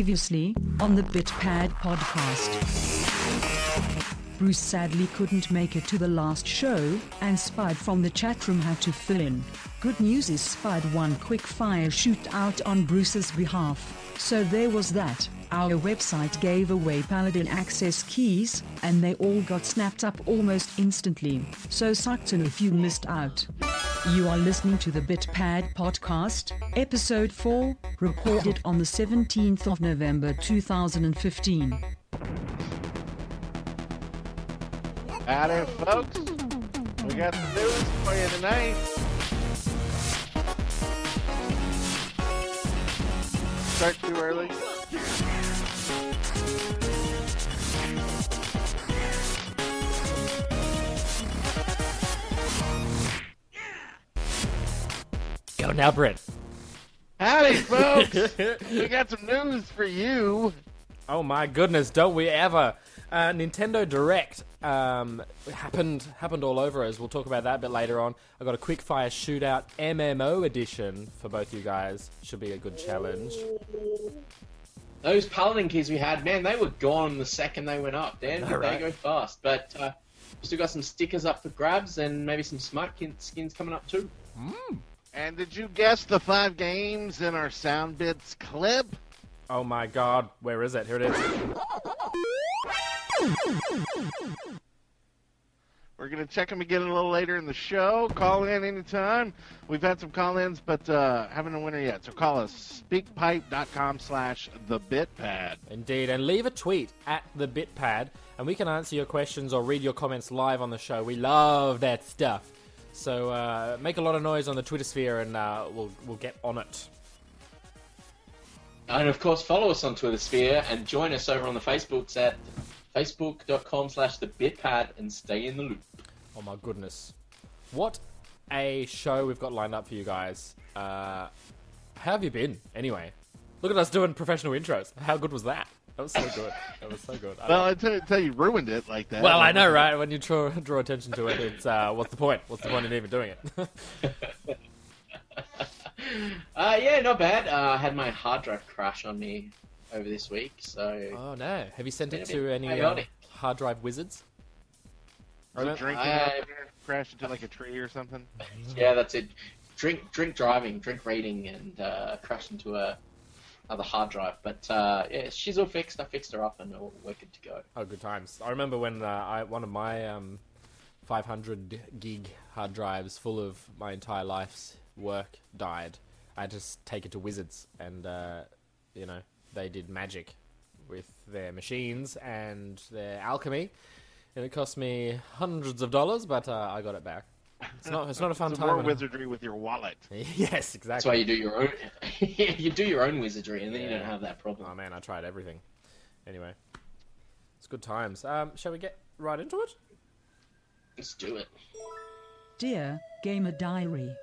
Previously, on the BitPad podcast. Bruce sadly couldn't make it to the last show, and Spide from the chat room had to fill in. Good news is Spide won quick fire shootout on Bruce's behalf, so there was that. Our website gave away Paladin access keys, and they all got snapped up almost instantly, so sucked in if you missed out. You are listening to the BitPad podcast, episode 4, recorded on the 17th of November 2015. Howdy, folks. We got some news for you tonight. Start too early. Go now, Brent. Howdy, folks. we got some news for you. Oh my goodness, don't we ever? Uh, Nintendo Direct um, happened happened all over us. We'll talk about that a bit later on. I got a quick fire shootout MMO edition for both you guys. Should be a good challenge. Those paladin keys we had, man, they were gone the second they went up. Damn, did Alright. they go fast. But uh, still got some stickers up for grabs and maybe some smart skins coming up too. And did you guess the five games in our sound bits clip? Oh my god, where is it? Here it is. We're going to check them again a little later in the show. Call in anytime. We've had some call-ins, but uh, haven't a winner yet. So call us. Speakpipe.com slash the bitpad. Indeed, and leave a tweet at the BitPad, and we can answer your questions or read your comments live on the show. We love that stuff. So uh, make a lot of noise on the Twitter sphere, and uh, we'll we'll get on it. And of course, follow us on Twitter Sphere and join us over on the Facebooks at facebook.com slash the bitpad and stay in the loop. Oh my goodness. What a show we've got lined up for you guys. Uh, how have you been, anyway? Look at us doing professional intros. How good was that? That was so good. That was so good. I Well, don't- I tell, tell you ruined it like that. well, I know, right? When you draw, draw attention to it, it's uh, what's the point? What's the point in even doing it? Uh, yeah, not bad. Uh, I had my hard drive crash on me over this week, so oh no! Have you sent it to any uh, hard drive wizards? Was it drinking I- out crash into like a tree or something? yeah, that's it. Drink, drink driving, drink reading, and uh, crashed into a another hard drive. But uh, yeah, she's all fixed. I fixed her up, and we're good to go. Oh, good times. I remember when uh, I one of my um, 500 gig hard drives full of my entire life's work died. I to take it to Wizards, and uh, you know they did magic with their machines and their alchemy, and it cost me hundreds of dollars, but uh, I got it back. It's not. It's not a fun Some time. more wizardry with your wallet. yes, exactly. That's why you do your own. you do your own wizardry, and then you don't have that problem. Oh man, I tried everything. Anyway, it's good times. Um, shall we get right into it? Let's do it. Dear Gamer Diary.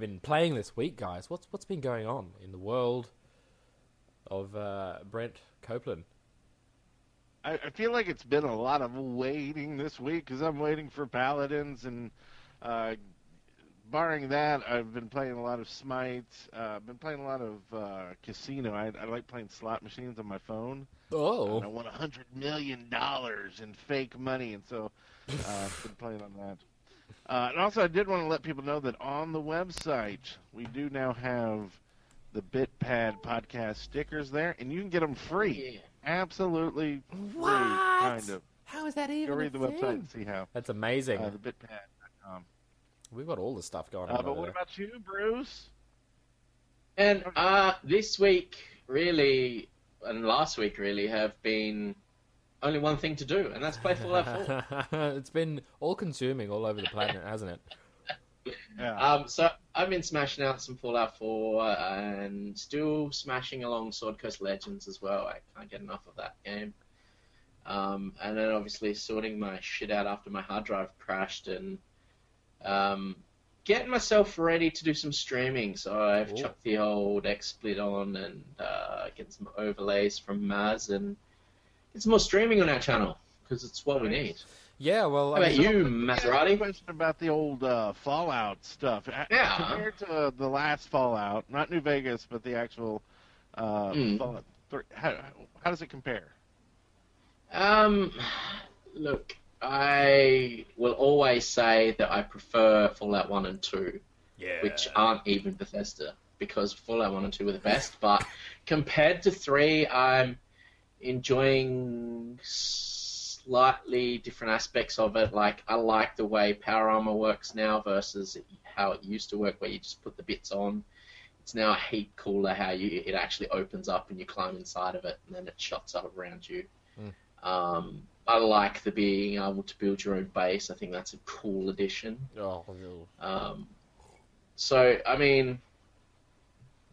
Been playing this week, guys? What's what's been going on in the world of uh, Brent Copeland? I, I feel like it's been a lot of waiting this week because I'm waiting for Paladins, and uh, barring that, I've been playing a lot of Smite. Uh, I've been playing a lot of uh, Casino. I, I like playing slot machines on my phone. And I Oh, won a hundred million dollars in fake money, and so uh, I've been playing on that. Uh, and also, I did want to let people know that on the website we do now have the BitPad podcast stickers there, and you can get them free. Yeah. Absolutely free, What? kind of. how is that even? Go read a the website and see how. That's amazing. Uh, the bitpad.com. We've got all the stuff going Uh, on. but over what there. about you, Bruce? And uh, this week, really, and last week, really, have been only one thing to do, and that's play Fallout 4. it's been all-consuming all over the planet, hasn't it? Yeah. Um, so I've been smashing out some Fallout 4 and still smashing along Sword Coast Legends as well. I can't get enough of that game. Um, and then obviously sorting my shit out after my hard drive crashed and um, getting myself ready to do some streaming. So I've Ooh. chucked the old XSplit on and uh, getting some overlays from Maz and some more streaming on our channel because it's what we need. Yeah, well, How I about mean, you, I have a Maserati? question about the old uh, Fallout stuff. Yeah. Compared to the last Fallout, not New Vegas, but the actual uh, Mm. Fallout 3, how, how does it compare? Um, look, I will always say that I prefer Fallout 1 and 2, yeah, which aren't even Bethesda, because Fallout 1 and 2 were the best. But compared to 3, I'm enjoying slightly different aspects of it. Like, I like the way Power Armor works now versus how it used to work, where you just put the bits on. It's now a heat cooler, how you it actually opens up and you climb inside of it, and then it shuts up around you. Um, I like the being able to build your own base. I think that's a cool addition. Oh, no. Um, so, I mean,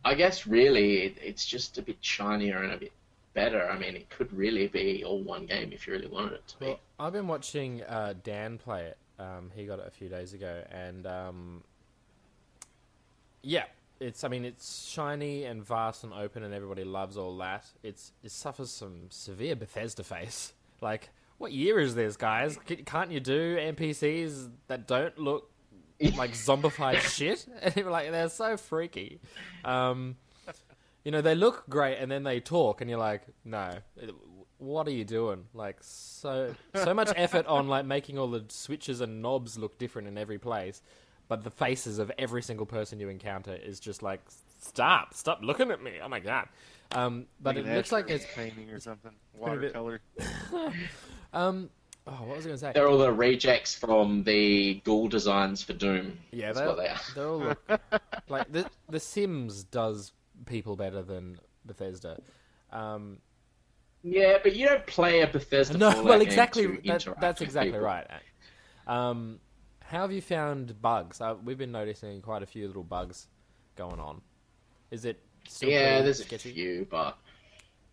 I guess really it, it's just a bit shinier and a bit better. I mean, it could really be all one game if you really wanted it to be. Well, I've been watching uh, Dan play it. Um, he got it a few days ago, and um, yeah, it's. I mean, it's shiny and vast and open, and everybody loves all that. It's it suffers some severe Bethesda face. Like, what year is this, guys? Can't you do NPCs that don't look like zombified shit? And like, they're so freaky. Um, you know, they look great, and then they talk, and you're like, no, what are you doing? Like, so so much effort on like making all the switches and knobs look different in every place, but the faces of every single person you encounter is just like, stop, stop looking at me. Oh my god. Um, but Like it looks like it's painting or something, watercolor. um. Oh, what was I going to say? They're all the rejects from the ghoul designs for Doom. Yeah, That's they what they are. they all look like the the Sims does people better than Bethesda. Um, Yeah, but you don't play a Bethesda no, well, exactly. That, that's exactly people. right. Um, how have you found bugs? Uh, we've been noticing quite a few little bugs going on. Is it still Yeah, there's a sketchy? few, but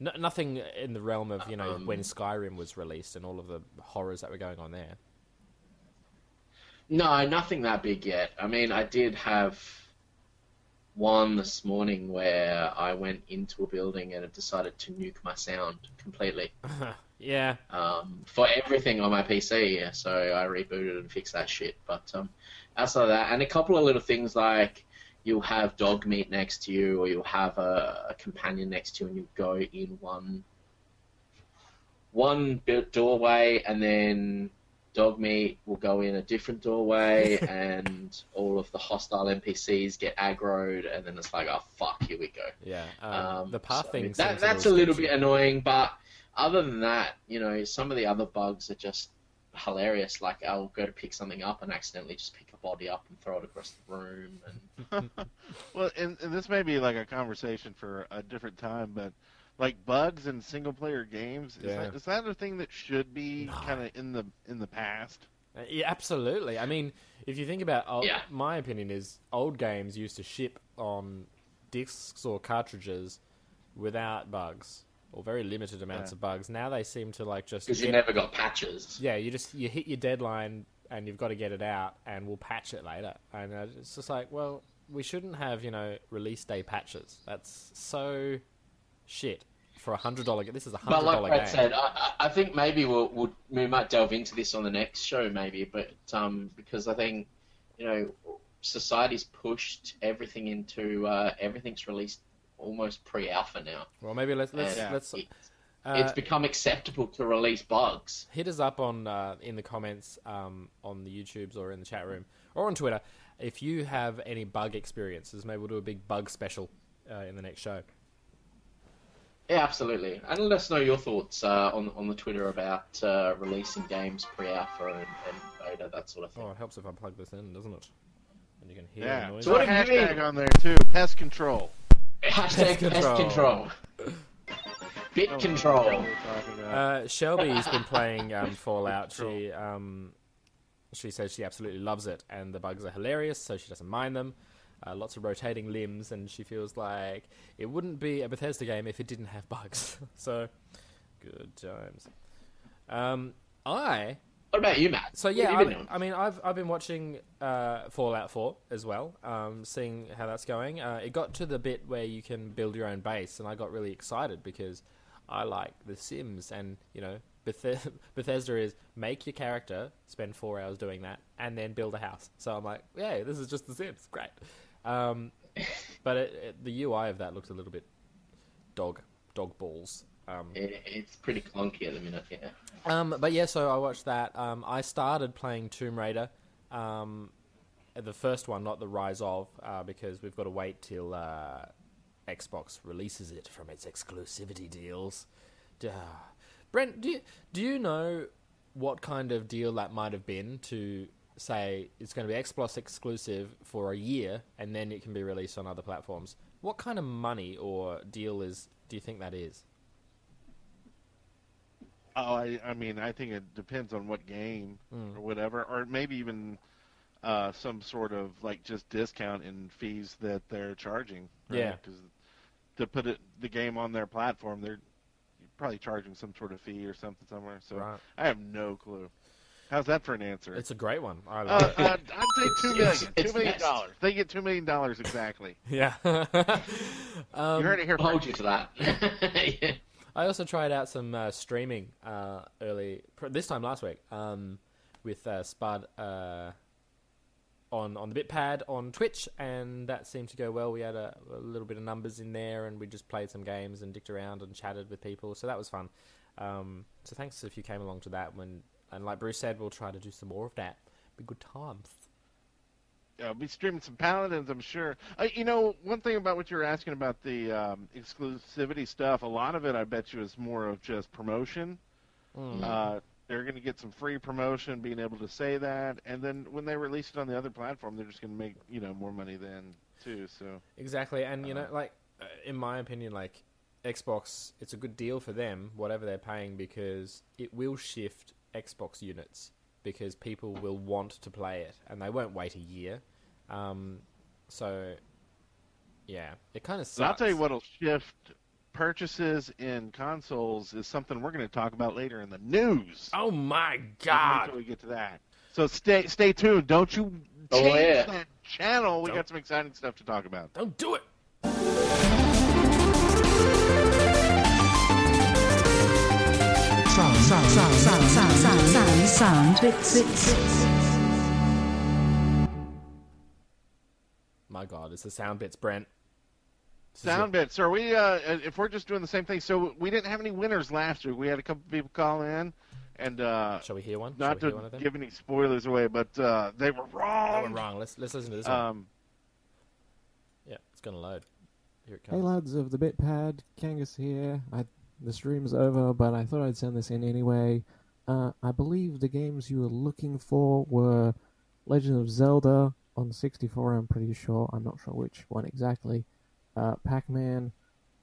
No, nothing in the realm of you know Um, when Skyrim was released and all of the horrors that were going on there. no, nothing that big yet. I mean, I did have one this morning where I went into a building and it decided to nuke my sound completely yeah, um, for everything on my PC. So I rebooted and fixed that shit. But um, outside of that, and a couple of little things like you'll have dog meat next to you, or you'll have a, a companion next to you, and you go in one one doorway, and then dog meat will go in a different doorway, and all of the hostile NPCs get aggroed, and then it's like, oh fuck, here we go. yeah. Um, Um, the path so thing. that, that's a little bit annoying, but other than that, you know, some of the other bugs are just hilarious. Like I'll go to pick something up and accidentally just pick a body up and throw it across the room, and Well, and, and this may be like a conversation for a different time, but like bugs in single player games, is, Yeah. that, is that a thing that should be No. kind of in the in the past? Uh, Yeah, absolutely. I mean, if you think about, old, Yeah. my opinion is old games used to ship on discs or cartridges without bugs or very limited amounts Yeah. of bugs. Now they seem to like just because you never got patches. yeah, you just you hit your deadline and you've got to get it out, and we'll patch it later. And uh, it's just like, well, we shouldn't have you know release day patches. That's so shit for a hundred dollar. This is a But hundred like dollar Brad game. said, I, I I think maybe we'll, we'll we might delve into this on the next show, maybe. But um, because I think you know society's pushed everything into uh, everything's released almost pre-alpha now. well, maybe let's let's And let's. it- Uh, it's become acceptable to release bugs. hit us up on uh, in the comments um, on the YouTubes or in the chat room or on Twitter if you have any bug experiences. Maybe we'll do a big bug special uh, in the next show. Yeah, absolutely. And let us know your thoughts uh, on on the Twitter about uh, releasing games pre-alpha and, and beta, that sort of thing. Oh, it helps if I plug this in, doesn't it? And you can hear Yeah. the noise. So So what have you hashtag been- on there too. Pest control. Hashtag Pest pest control. control. Bit Oh, control. what we're talking about. Uh, Shelby's been playing um, Fallout. She um, she says she absolutely loves it, and the bugs are hilarious, so she doesn't mind them. Uh, lots of rotating limbs, and she feels like it wouldn't be a Bethesda game if it didn't have bugs. so, good times. Um, I What about you, Matt? so yeah, have you been I, doing? I mean, I've I've been watching uh, Fallout 4 as well, um, seeing how that's going. Uh, it got to the bit where you can build your own base, and I got really excited because I like The Sims, and you know, Bethe- Bethesda is make your character, spend four hours doing that, and then build a house. So I'm like, yeah, this is just The Sims. Great. Um, but it, it, the UI of that looks a little bit dog dog balls. Um, It, it's pretty clunky at the minute, yeah. um, but yeah, so I watched that. Um, I started playing Tomb Raider, um, the first one, not the Rise of, uh, because we've got to wait till uh, Xbox releases it from its exclusivity deals. Duh. Brent, do you, do you know what kind of deal that might have been to say it's going to be Xbox exclusive for a year and then it can be released on other platforms? What kind of money or deal is do you think that is? Oh, I, I mean, I think it depends on what game Mm. or whatever, or maybe even uh, some sort of like just discount in fees that they're charging. Yeah. because to put it the game on their platform, they're probably charging some sort of fee or something somewhere. So Right. I have no clue. How's that for an answer? It's a great one. I uh, uh, I'd say two million. It's- it's two million dollars. They get two million dollars exactly. Yeah. um, you heard it here I'll hold you to that. yeah. I also tried out some uh, streaming uh, early pr- this time last week um, with uh, Spud uh, on on the Bitpad on Twitch, and that seemed to go well. We had a, a little bit of numbers in there, and we just played some games and dicked around and chatted with people, so that was fun. Um, so thanks if you came along to that. When and like Bruce said, we'll try to do some more of that. Be good times. Yeah, I'll be streaming some Paladins, I'm sure. Uh, you know, one thing about what you were asking about the um, exclusivity stuff, a lot of it, I bet you, is more of just promotion. Mm. Uh, they're going to get some free promotion, being able to say that, and then when they release it on the other platform, they're just going to make you know more money then too. So Exactly, and you know, Uh, like uh, in my opinion, like Xbox, it's a good deal for them, whatever they're paying, because it will shift Xbox units because people will want to play it, and they won't wait a year. Um, so, yeah, it kind of sucks. So I'll tell you what'll shift purchases in consoles is something we're going to talk about later in the news. Oh my god! till we get to that. So stay stay tuned. Don't you Oh, change yeah. that channel. We Don't. got some exciting stuff to talk about. Don't do it. Sound, sound, sound, sound, sound, sound, sound, sound bits. My god, it's the sound bits, Brent. This is Sound bits. So are we? Uh, if we're just doing the same thing, so we didn't have any winners last week. We had a couple people call in, and uh. Shall we hear one? Shall not we to hear one give any spoilers away, but uh, they were wrong. we're wrong. Let's let's listen to this one. Um, Yeah, it's gonna load. Here it Hey lads of the Bitpad, Kangas here. I, the stream's over, but I thought I'd send this in anyway. Uh, I believe the games you were looking for were Legend of Zelda on 64, I'm pretty sure. I'm not sure which one exactly. Uh, Pac-Man,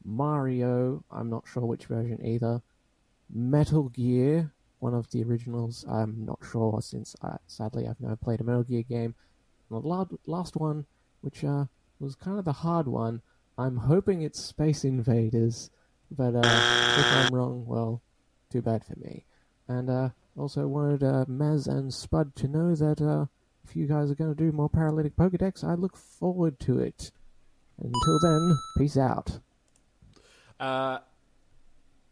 Mario, I'm not sure which version either. Metal Gear, one of the originals, I'm not sure since I, sadly I've never played a Metal Gear game. And the la- last one, which uh, was kind of the hard one, I'm hoping it's Space Invaders, but uh, if I'm wrong, well, too bad for me. And uh, also wanted uh, Maz and Spud to know that uh, if you guys are going to do more Paralytic Pokedex, I look forward to it. Until then, peace out. Uh,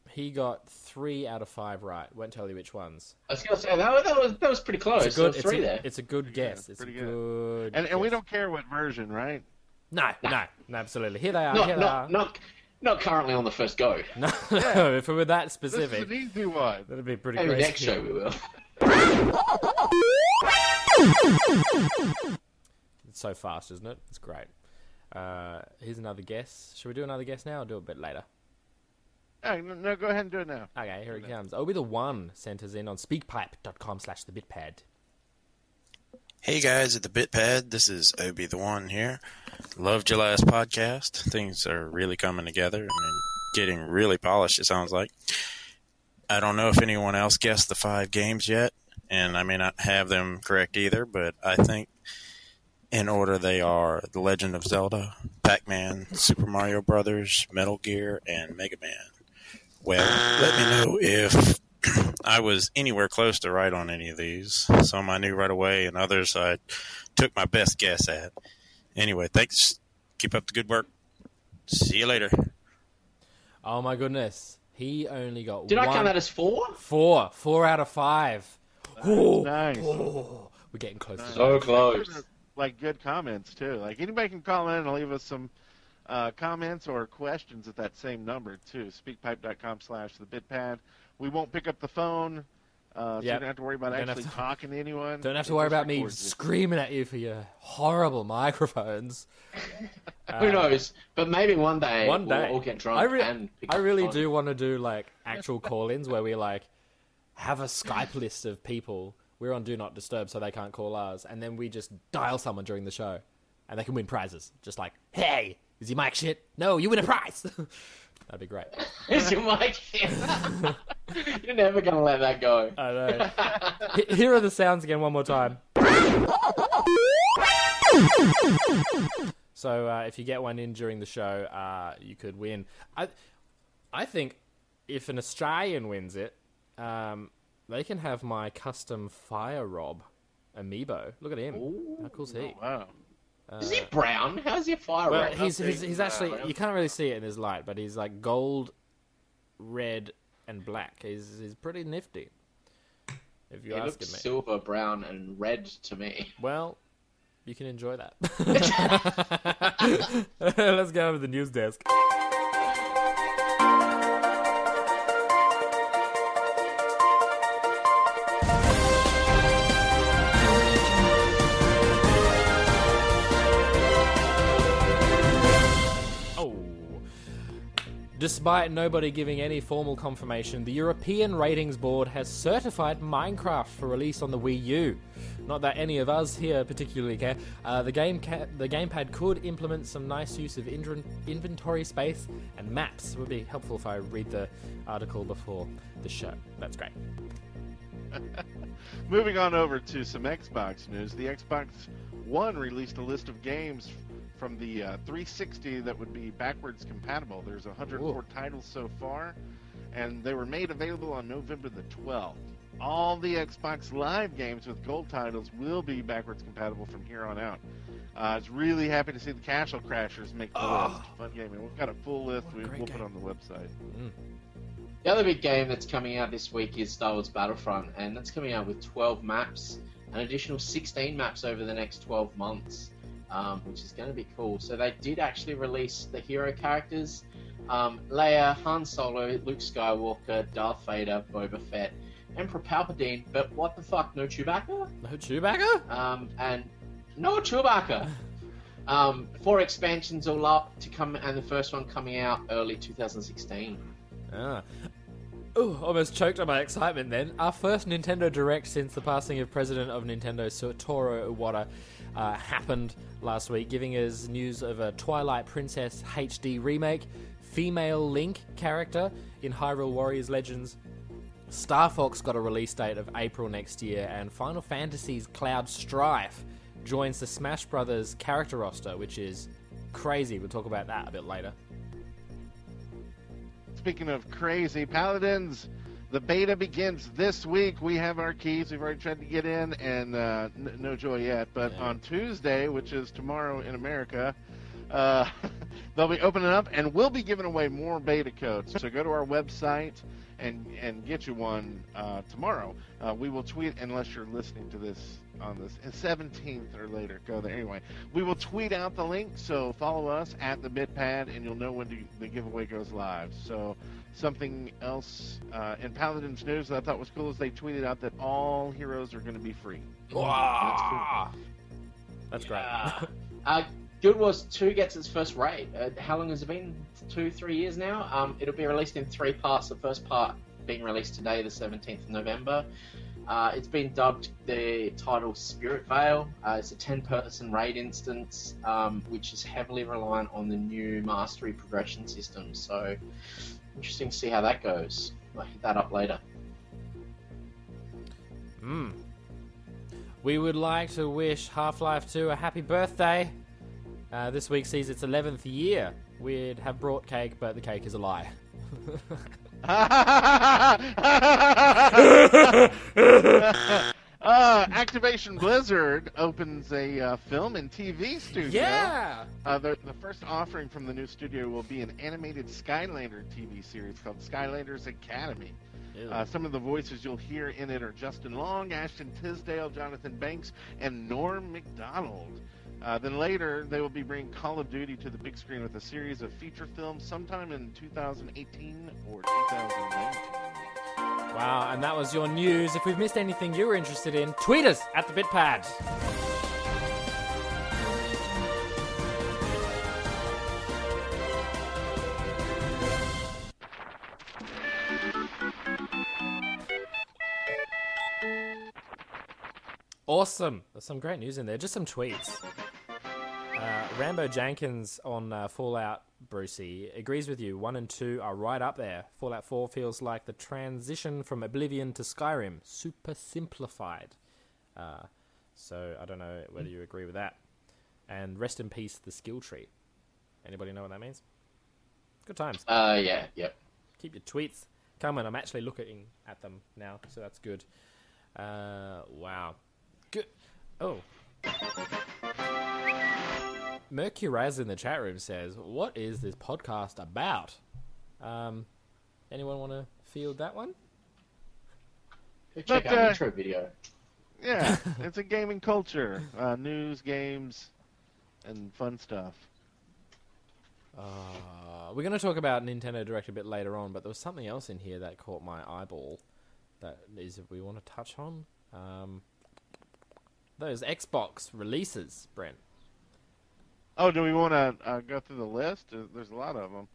he got three out of five right. Won't tell you which ones. I was going to say, that, was- that, was, that was pretty close. It's a good. So It's three a, there. it's a good guess. It's a pretty good. good. and, and we don't care what version, right? No, no, no, absolutely. Here they are. Not, here they not, are. not, not currently on the first go. No, if it were that specific. This specific, is an easy one. that'd be pretty Maybe crazy. next show we will. It's so fast, isn't it? It's great. Uh, here's another guess. Should we do another guess now or do it a bit later? No, no, go ahead and do it now. Okay, here it comes. Obi the One sent us in on speakpipe.com slash the bitpad. Hey guys at the Bitpad, this is Obi the One here. Your last podcast. Things are really coming together and getting really polished, it sounds like. I don't know if anyone else guessed the five games yet, and I may not have them correct either, but I think in order they are The Legend of Zelda, Pac Man, Super Mario Brothers, Metal Gear, and Mega Man. Well, let me know if I was anywhere close to right on any of these. Some I knew right away, and others I took my best guess at. Anyway, thanks. Keep up the good work. See you later. Oh my goodness. He only got one. Did one. I count that as four? Four. Four out of five. Ooh. Nice. Oh, we're getting close. to So close. Like good comments too. Like anybody can call in and leave us some uh, comments or questions at that same number too. Speakpipe.com slash the bitpad. We won't pick up the phone, uh, so you don't have to worry about Don't actually to- talking to anyone. Don't have to It worry about me records it. screaming at you for your horrible microphones. Who Uh, knows? But maybe one day One day. we'll all get drunk I, re- and pick I up the really phone. do want to do like actual call-ins where we like have a Skype list of people. We're on Do Not Disturb, so they can't call us, and then we just dial someone during the show, and they can win prizes. Just like, hey, is your mic shit? No, you win a prize. That'd be great. Is your mic? You're never gonna let that go. I know. H- Here are the sounds again, one more time. So uh, if you get one in during the show, uh, you could win. I, I think if an Australian wins it, um, they can have my custom Fire Rob amiibo. Look at him. How cool's he? Wow. Uh, is he brown? How's your fire Well, red? he's, he's, he's is actually you can't really see it in his light, but he's like gold, red, and black. He's he's pretty nifty. If you He ask looks me. silver, brown, and red to me. Well, you can enjoy that. Let's go over to the news desk. Despite nobody giving any formal confirmation, the European Ratings Board has certified Minecraft for release on the Wii U. Not that any of us here particularly care. Uh, the game ca- the gamepad could implement some nice use of inven- inventory space and maps. It would be helpful if I read the article before the show. That's great. Moving on over to some Xbox news. The Xbox One released a list of games from the uh, 360 that would be backwards compatible. There's 104 Ooh. titles so far, and they were made available on November the 12th. All the Xbox Live games with gold titles will be backwards compatible from here on out. Uh, I was really happy to see the Castle Crashers make the Oh. list. Fun game, and we've got a full list What a we, great we'll put game. on the website. The other big game that's coming out this week is Star Wars Battlefront, and that's coming out with 12 maps, an additional 16 maps over the next 12 months, um, which is going to be cool. So they did actually release the hero characters: um, Leia, Han Solo, Luke Skywalker, Darth Vader, Boba Fett, Emperor Palpatine. But what the fuck? No Chewbacca? No Chewbacca? Um, and no Chewbacca. Um, four expansions all up to come, and the first one coming out early 2016. Ah. Ooh, almost choked on my excitement then. Our first Nintendo Direct since the passing of President of Nintendo Satoru Iwata uh, happened last week, giving us news of a Twilight Princess HD remake, female Link character in Hyrule Warriors Legends. Star Fox got a release date of April next year, and Final Fantasy's Cloud Strife joins the Smash Brothers character roster, which is crazy. We'll talk about that a bit later. Speaking of crazy paladins, the beta begins this week. We have our keys. We've already tried to get in, and uh, n- no joy yet. But Yeah. on Tuesday, which is tomorrow in America, uh, they'll be opening up, and we'll be giving away more beta codes. So go to our website and and get you one uh, tomorrow. Uh, we will tweet unless you're listening to this on this 17th or later. Go there anyway. We will tweet out the link, so follow us at the BitPad, and you'll know when the- the giveaway goes live. So something else uh, in Paladins news that I thought was cool is they tweeted out that all heroes are going to be free. Wow. That's great. Yeah. uh, Guild Wars 2 gets its first raid. Uh, how long has it been? Two, three years now? Um, it'll be released in three parts. The first part being released today, the 17th of November. Uh, it's been dubbed the title Spirit Vale. Uh, it's a 10 person raid instance, um, which is heavily reliant on the new mastery progression system. So, interesting to see how that goes. I'll hit that up later. Mm. We would like to wish Half Life 2 a happy birthday. Uh, this week sees its 11th year. We'd have brought cake, but the cake is a lie. Uh, Activision Blizzard opens a uh, film and TV studio. Yeah. Uh, the, the first offering from the new studio will be an animated Skylander TV series called Skylanders Academy. Uh, some of the voices you'll hear in it are Justin Long, Ashton Tisdale, Jonathan Banks, and Norm Macdonald. Uh, then later, they will be bringing Call of Duty to the big screen with a series of feature films sometime in 2018 or 2019. Wow, and that was your news. If we've missed anything you were interested in, tweet us at the Bitpad. Awesome. There's some great news in there. Just some tweets. Uh, Rambo Jenkins on uh, Fallout, Brucey, agrees with you. One and two are right up there. Fallout 4 feels like the transition from Oblivion to Skyrim, super simplified. Uh, so I don't know whether you agree with that. And rest in peace, the skill tree. Anybody know what that means? Good times. Uh, yeah, yep. Keep your tweets coming. I'm actually looking at them now, so that's good. Uh, wow. Good. Oh. Mercuraz in the chat room says, "What is this podcast about?" Um, anyone want to field that one? Go check But, out uh, intro video. Yeah, it's a gaming culture. Uh, news, games, and fun stuff. Uh, we're going to talk about Nintendo Direct a bit later on, but there was something else in here that caught my eyeball. That is, we want to touch on um, those Xbox releases, Brent. Oh, do we want to uh, go through the list? Uh, There's a lot of them.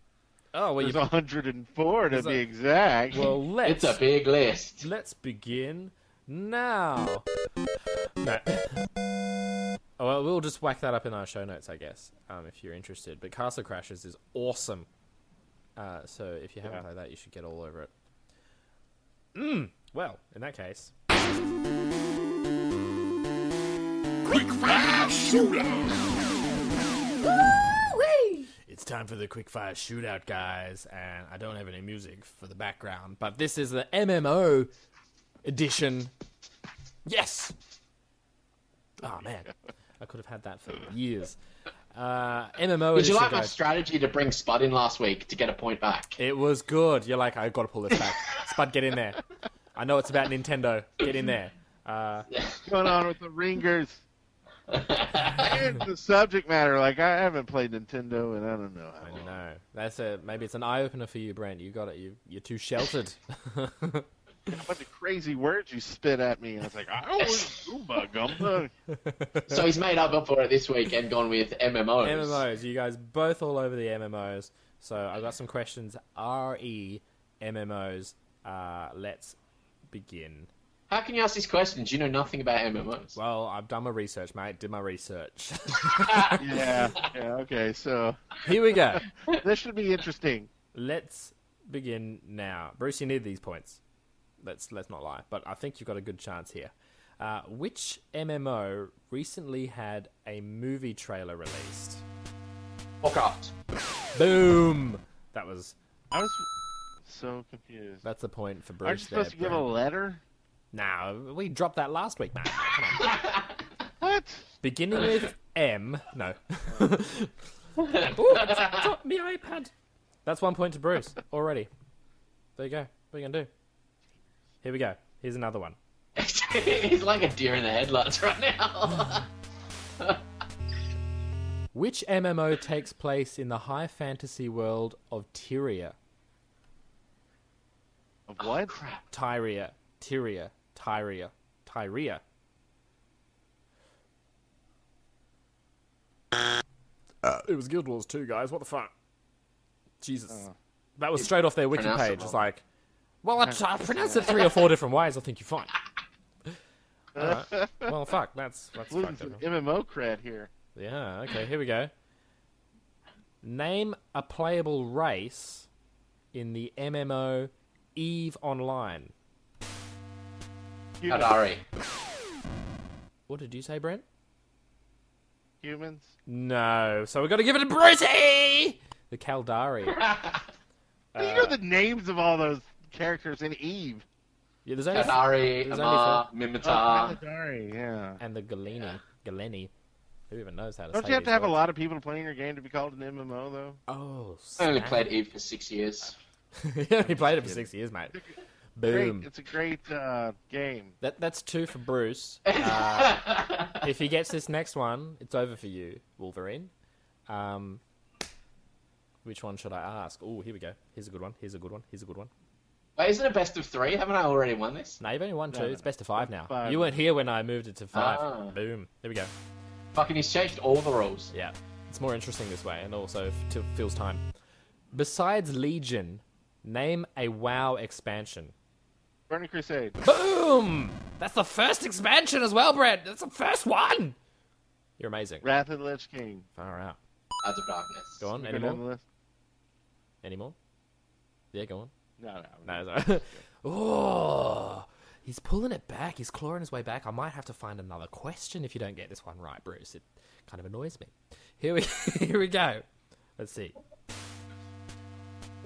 Oh, well, There's you, 104 to There's be exact. well, let's It's a big list. Let's begin now. No. Oh, well, we'll just whack that up in our show notes, I guess, um, if you're interested. But Castle Crashers is awesome. Uh, so if you haven't Yeah. played that, you should get all over it. Mm, well, in that case. It's time for the quickfire shootout, guys, and I don't have any music for the background, but this is the MMO edition. Yes! Oh, man. I could have had that for years. Uh, MMO Would you edition, like my guys. strategy to bring Spud in last week to get a point back? It was good. You're like, I've got to pull this back. Spud, get in there. I know it's about Nintendo. Get in there. Uh, What's going on with the ringers? And the subject matter. Like, I haven't played Nintendo, and I don't know how I long. know. That's a maybe it's an eye opener for you, Brent. You got it. You you're too sheltered. A bunch of crazy words you spit at me. And I was like, I was Goomba Gumba. so he's made up for it this week and gone with MMOs. MMOs. You guys both all over the MMOs. So I've got some questions. RE MMOs. Uh, let's begin. How can you ask these questions? You know nothing about MMOs. Well, I've done my research, mate. Did my research. yeah, yeah, okay, so Here we go. this should be interesting. Let's begin now. Bruce, you need these points. Let's let's not lie, but I think you've got a good chance here. Uh, which MMO recently had a movie trailer released? Warcraft. Boom! That was I was so confused. that's the point for Bruce. Aren't Bruce. you supposed to there, give a letter? No, we dropped that last week, man. What? Beginning with M. No. Ooh, it's dropped me iPad. That's one point to Bruce already. There you go. What are you gonna do? Here we go. Here's another one. he's like a deer in the headlights right now. Which MMO takes place in the high fantasy world of Tyria? Of what? Oh, crap. Tyria. Tyria. Tyria. Tyria. Uh, it was Guild Wars 2, guys. What the fuck? Jesus. that was straight off their wiki page. It's like, well, I, I pronounced it three or four different ways. I think you're fine. Alright. Well, fuck. That's that's Losing fucked some up. MMO cred here. Yeah, okay, here we go. Name a playable race in the MMO EVE Online. Humans. Caldari. What did you say, Brent? Humans. No. So we got to give it to Brucey! The Caldari. you know uh, the names of all those characters in Eve. Yeah, there's only Caldari, there's Amarr, Oh, Minmatar. Paladari, yeah. and the Gallente. Galeni. Who even knows how to say? Don't say you have to have a lot of people playing your game to be called an MMO, though? Oh, I only played Eve for six years. he only played it for six years, mate. Boom. Great, it's a great uh, game. That that's two for Bruce. Uh, if he gets this next one, it's over for you, Wolverine. Um, which one should I ask? Oh, here we go. Here's a good one. Here's a good one. Here's a good one. Wait, isn't it best of three? Haven't I already won this? No, you've only won two. No, it's no. best of five now. Five. You weren't here when I moved it to five. Ah. Boom. There we go. Fucking, he's changed all the rules. Yeah, it's more interesting this way, and also f- to fills time. Besides Legion, name a WoW expansion. Burning Crusade. Boom! That's the first expansion as well, Brett. That's the first one. You're amazing. Wrath of the Lich King. Far out. Out of darkness. Go on. Any more? the list. Any more? Yeah, go on. No, No, no. sorry. oh, he's pulling it back. He's clawing his way back. I might have to find another question if you don't get this one right, Bruce. It kind of annoys me. Here we here we go. Let's see.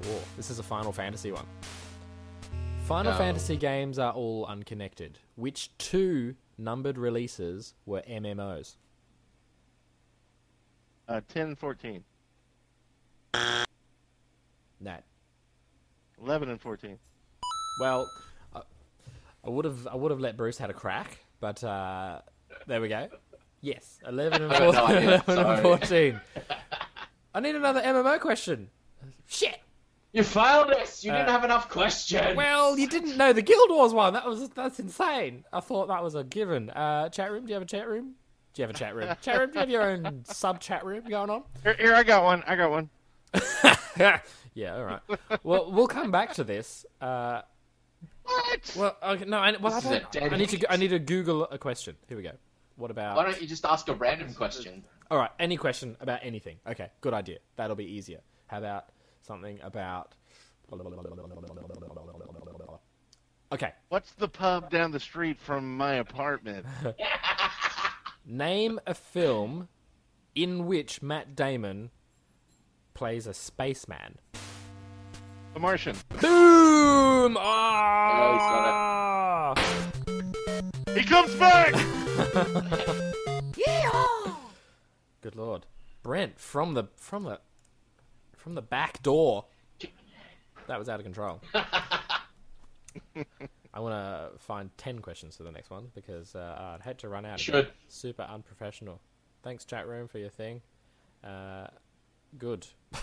Oh, this is a Final Fantasy one. Final Go. Fantasy games are all unconnected. Which two numbered releases were MMOs? Uh, 10, 14. Nat. 11 and 14. Well, I- I would have I would have let Bruce had a crack, but uh, there we go. Yes, eleven and I got no 14. idea, 11 and 14. I need another MMO question. Shit. You failed us! You didn't Uh, have enough questions! Well, you didn't know the Guild Wars one. That was that's insane. I thought that was a given. Uh, chat room? Do you have a chat room? Do you have a chat room? chat room? Do you have your own sub chat room going on? Here, here, I got one. I got one. yeah. All right. Well, we'll come back to this. Uh, What? well, okay, no. I, well, I, This is don't, dead I need to. I need to Google a question. Here we go. What about? Why don't you just ask a random question? All right, any question about anything. Okay, good idea. That'll be easier. How about something about. Okay, What's the pub down the street from my apartment? name a film in which Matt Damon plays a spaceman. The Martian. Boom! he's Ah! He comes back! Good lord, Brent from the from the from the back door. That was out of control. I want to find ten questions for the next one because uh, I'd hate to run out. Should. Again. Super unprofessional. Thanks, chat room, for your thing. Uh, good.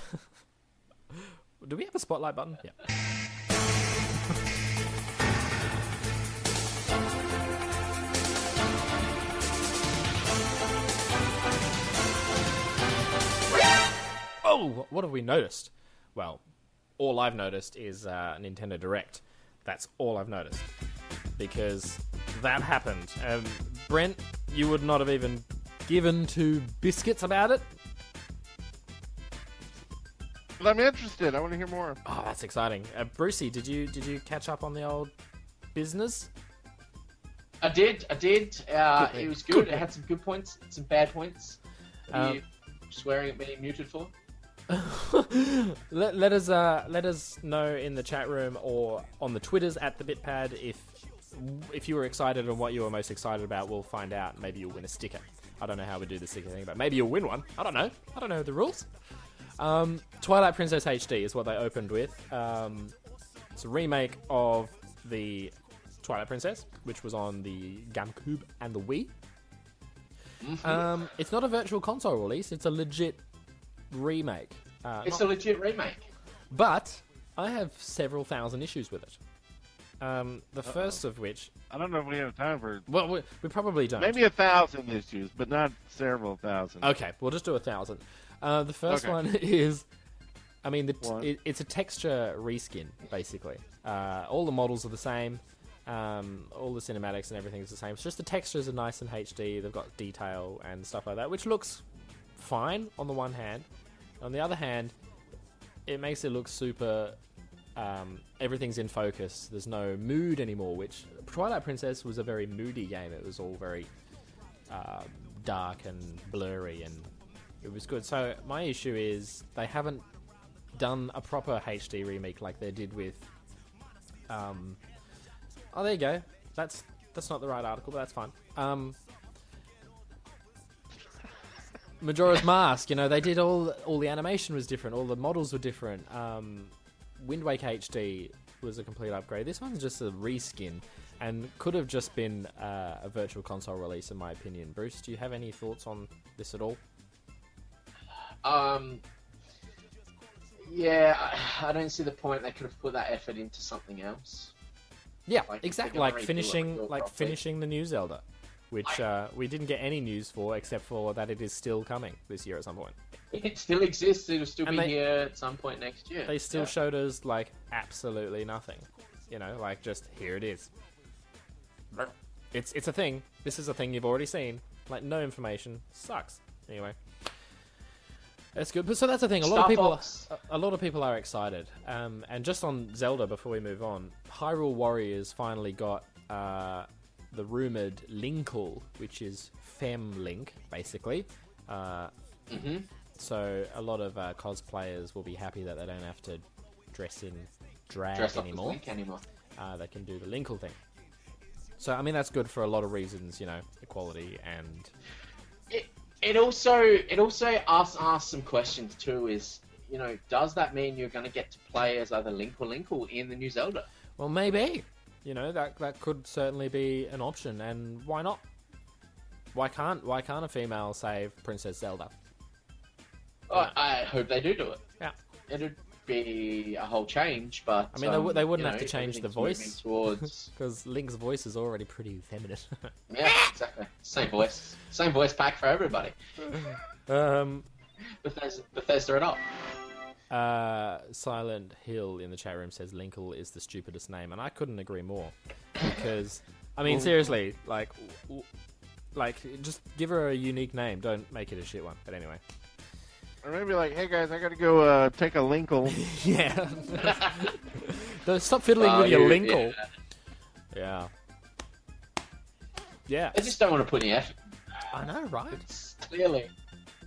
Do we have a spotlight button? Yeah. Oh, what have we noticed? Well, all I've noticed is uh, Nintendo Direct. That's all I've noticed. Because that happened. Um, Brent, you would not have even given two biscuits about it. But I'm interested. I want to hear more. Oh, that's exciting. Uh, Brucey, did you did you catch up on the old business? I did, I did. Uh, it was Good good. It had some good points, some bad points. What are Um, you swearing at me muted for? let, let us uh, let us know in the chat room or on the twitters at the bitpad if if you were excited and what you were most excited about we'll find out. Maybe you'll win a sticker. I don't know how we do the sticker thing but maybe you'll win one. I don't know. I don't know the rules. Um, twilight princess hd is what they opened with. Um, it's a remake of the twilight princess which was on the gamecube and the wii. Um, it's not a virtual console release. It's a legit remake uh, It's not- a legit remake. but I have several thousand issues with it. Um, the first of which, I don't know if we have time for well, we, we probably don't. maybe a thousand issues, but not several thousand. Okay, we'll just do a thousand. Uh, the first Okay. one is, I mean, the t- it, it's a texture reskin basically. Uh, all the models are the same. Um, all the cinematics and everything is the same. It's just the textures are nice and HD. They've got detail and stuff like that, which looks fine on the one hand. On the other hand, it makes it look super. Um, everything's in focus. There's no mood anymore. Which Twilight Princess was a very moody game. It was all very uh, dark and blurry, and it was good. So my issue is they haven't done a proper HD remake like they did with. Um, Oh, there you go. That's that's not the right article, but that's fine. Um, Majora's Mask. You know, they did all all the animation was different, all the models were different. Um, Wind Waker HD was a complete upgrade. This one's just a reskin, and could have just been uh, a virtual console release, in my opinion. Bruce, do you have any thoughts on this at all? Um, yeah, I, I don't see the point. They could have put that effort into something else. Yeah, Like, exactly. Like gonna redo it, finishing, like properly. finishing the new Zelda, which uh, we didn't get any news for, except for that it is still coming this year at some point. It still exists. It'll still And be they- here at some point next year. They still Yeah. showed us like absolutely nothing. You know, like just here it is. It's it's a thing. This is a thing you've already seen. Like no information sucks. Anyway, that's good. But so that's the thing. A lot of people, Fox. a lot of people are excited. Um, and just on Zelda, before we move on, Hyrule Warriors finally got uh, the rumored Linkle, which is Fem Link, basically. Uh, Mhm. so a lot of uh, cosplayers will be happy that they don't have to dress in drag Dress anymore. Anymore. Uh, they can do the Linkle thing. So I mean that's good for a lot of reasons, you know, equality and It, it also it also asks asks some questions too. Is you know does that mean you're going to get to play as either Link or Linkle in the new Zelda? well maybe, you know, that that could certainly be an option. And why not? Why can't why can't a female save Princess Zelda? Oh, I hope they do do it. Yeah. It'd be a whole change, but I mean, they um, they wouldn't have know, to change the voice. towards. Because Link's voice is already pretty feminine. yeah, exactly. Same voice, same voice pack for everybody. um, Bethesda, Bethesda it up. Uh, Silent Hill in the chat room says Linkle is the stupidest name, and I couldn't agree more. Because, I mean, seriously, like, w- like, just give her a unique name. Don't make it a shit one. But anyway, Or maybe like, hey guys, I gotta go uh, take a Linkle. yeah. Don't stop fiddling Oh, with your you- Linkle. yeah. Yeah. Yeah. I just don't want to put any effort. I know, right? It's clearly,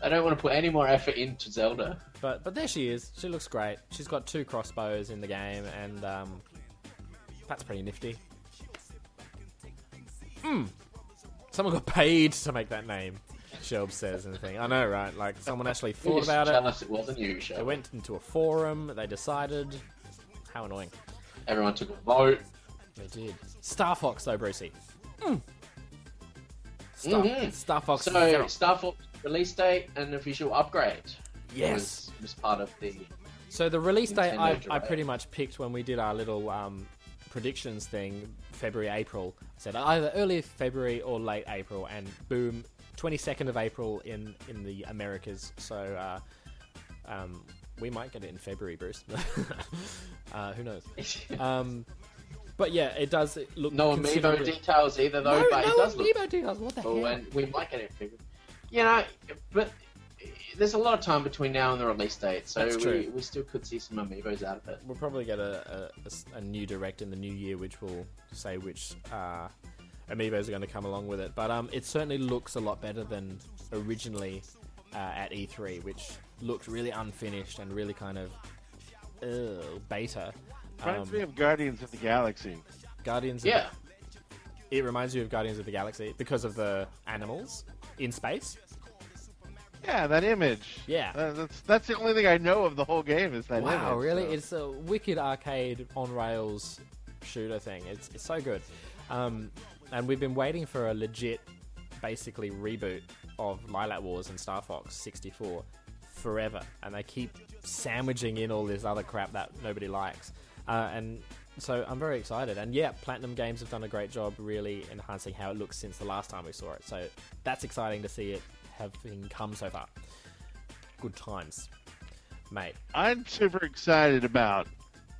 I don't want to put any more effort into Zelda. But but there she is. She looks great. She's got two crossbows in the game, and um, that's pretty nifty. Hmm. Someone got paid to make that name. Shelb says anything. I know, right? Like someone actually thought about tell it. us it wasn't you, They went into a forum. They decided. How annoying. Everyone took a vote. They did. Star Fox though, Brucey. Mm. Star, Mhm. Star Fox. So. Star Fox release date and official upgrade. Yes. Was, was part of the. So the release date I, I pretty much picked when we did our little um, predictions thing, February, April. I said either early February or late April, and boom, 22nd of April in, in the Americas. So uh, um, we might get it in February, Bruce. uh, who knows? Um, but yeah, it does look no amiibo details either, though, No, but no it does look details. What the cool, hell? and we might get it figured. You know, but there's a lot of time between now and the release date, so we, we still could see some amiibos out of it. We'll probably get a new direct in the new year, which will say which uh, amiibos are going to come along with it. But um, it certainly looks a lot better than originally uh, at E3, which looked really unfinished and really kind of uh, beta. Reminds Um, me of Guardians of the Galaxy. Guardians. Yeah. Of the, it reminds you of Guardians of the Galaxy because of the animals in space. Yeah, that image. Yeah. Uh, that's that's the only thing I know of the whole game is that Wow, image. really? so- It's a wicked arcade on rails shooter thing. It's it's so good, um, and we've been waiting for a legit, basically reboot of Lylat Wars and Star Fox 64 forever, and they keep sandwiching in all this other crap that nobody likes, uh, and so I'm very excited. And yeah, Platinum Games have done a great job, really enhancing how it looks since the last time we saw it. So that's exciting to see it having come so far. Good times, mate. I'm super excited about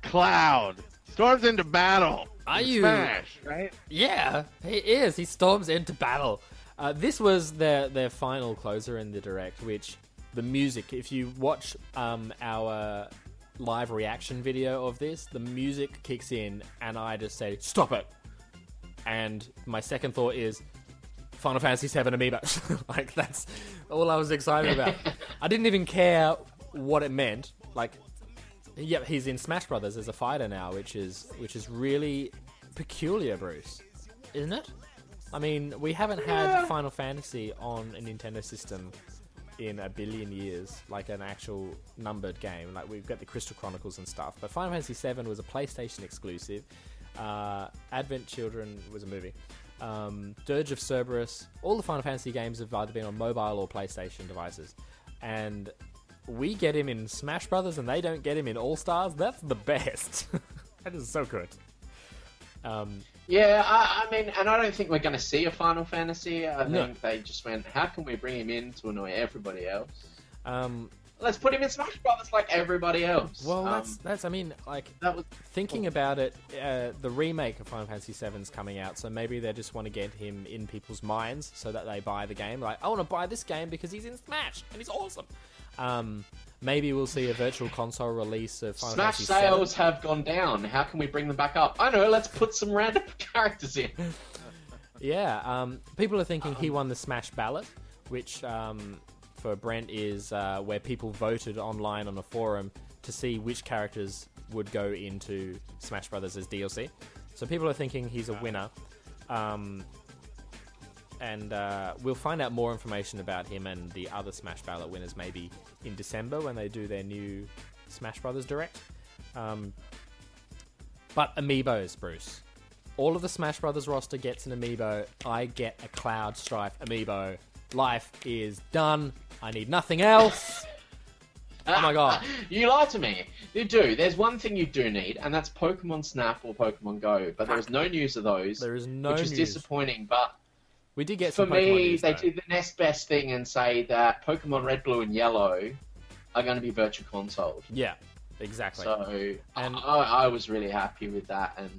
Cloud. Storms into battle. Are you- Smash, right? Yeah, he is. He storms into battle. Uh, this was their their final closer in the direct, which the music. If you watch um, our live reaction video of this, the music kicks in, and I just say, "Stop it!" And my second thought is, Final Fantasy VII amiibo. like that's all I was excited about. I didn't even care what it meant. Like, yeah, he's in Smash Brothers as a fighter now, which is which is really peculiar, Bruce, isn't it? I mean, we haven't had Final Fantasy on a Nintendo system in a billion years, like an actual numbered game. Like we've got the Crystal Chronicles and stuff, but Final Fantasy VII was a PlayStation exclusive. Uh, Advent Children was a movie. Um, Dirge of Cerberus. All the Final Fantasy games have either been on mobile or PlayStation devices, and we get him in Smash Brothers, and they don't get him in All Stars. That's the best. that is so good. Um, Yeah, I, I mean, and I don't think we're going to see a Final Fantasy. I No. think they just went, how can we bring him in to annoy everybody else? um, Let's put him in Smash Brothers like everybody else. well, Um, that's that's. I mean, like that was thinking about it, uh, the remake of Final Fantasy VII is coming out, so maybe they just want to get him in people's minds so that they buy the game. Like, I want to buy this game because he's in Smash and he's awesome. Um, maybe we'll see a virtual console release of Final Smash Fantasy sales have gone down. How can we bring them back up? I know. Let's put some random characters in. Yeah, um, people are thinking he won the Smash ballot, which um, for Brent is uh, where people voted online on a forum to see which characters would go into Smash Brothers as DLC. So people are thinking he's a winner. Um, and uh, we'll find out more information about him and the other Smash Ballot winners maybe in December when they do their new Smash Brothers Direct. Um, but amiibos, Bruce. All of the Smash Brothers roster gets an amiibo. I get a Cloud Strife amiibo. Life is done. I need nothing else. Oh my god. you lie to me. You do. There's one thing you do need, and that's Pokemon Snap or Pokemon Go. But there is no news of those, There is no which is news. disappointing. But We did get for me, news, they did the next best thing and say that Pokemon Red, Blue, and Yellow are going to be virtual consoled. Yeah, exactly. So And- I, I was really happy with that, and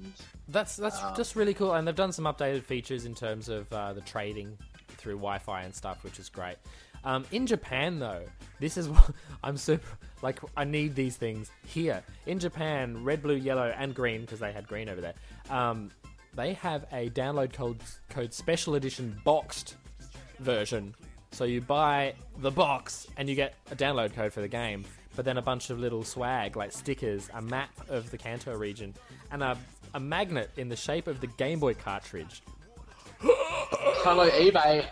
That's that's Um, just really cool, and they've done some updated features in terms of uh, the trading through Wi-Fi and stuff, which is great. Um, in Japan, though, this is what I'm super like. I need these things here in Japan. Red, blue, yellow, and green because they had green over there. Um, they have a download code code special edition boxed version. So you buy the box and you get a download code for the game, but then a bunch of little swag like stickers, a map of the Kanto region, and a, a magnet in the shape of the Game Boy cartridge. hello eBay.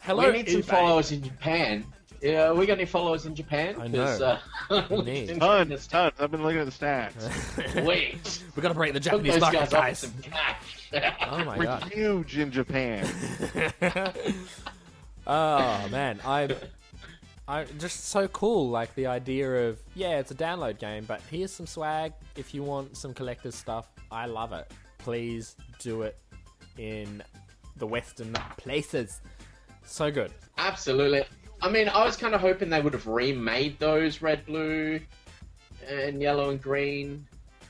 Hello, we need some followers in Japan. Yeah, we got any followers in Japan? I 'Cause, know. Uh, Tons, tons. I've been looking at the stats. Wait, We gotta break the Japanese those market, guys up with guys. Some cash. Oh my We're god. huge in Japan. Oh man, I, I just so cool. Like the idea of yeah, it's a download game, but here's some swag if you want some collector's stuff. I love it. Please do it in the Western places. So good. Absolutely. I mean, I was kind of hoping they would have remade those red, blue, and yellow and green,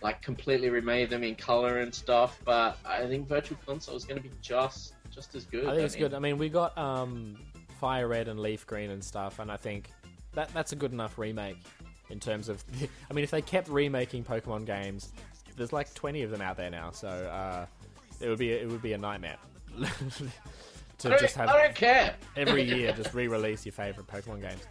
like completely remade them in color and stuff. But I think Virtual Console is going to be just just as good. I think it's mean, good. I mean, we got um, Fire Red and Leaf Green and stuff, and I think that that's a good enough remake in terms of. I mean, if they kept remaking Pokemon games, there's like 20 of them out there now, so uh, it would be it would be a nightmare to just have I don't care. every year just re-release your favorite Pokemon games.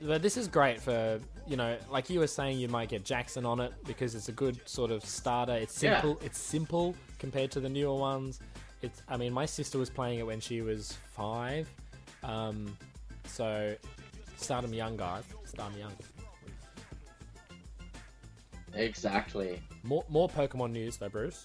But this is great for you know, like you were saying, you might get Jackson on it because it's a good sort of starter. It's Yeah. simple. It's simple compared to the newer ones. It's. I mean, my sister was playing it when she was five, um, so start them young, guys. Start them young. Exactly. More more Pokemon news though, Bruce.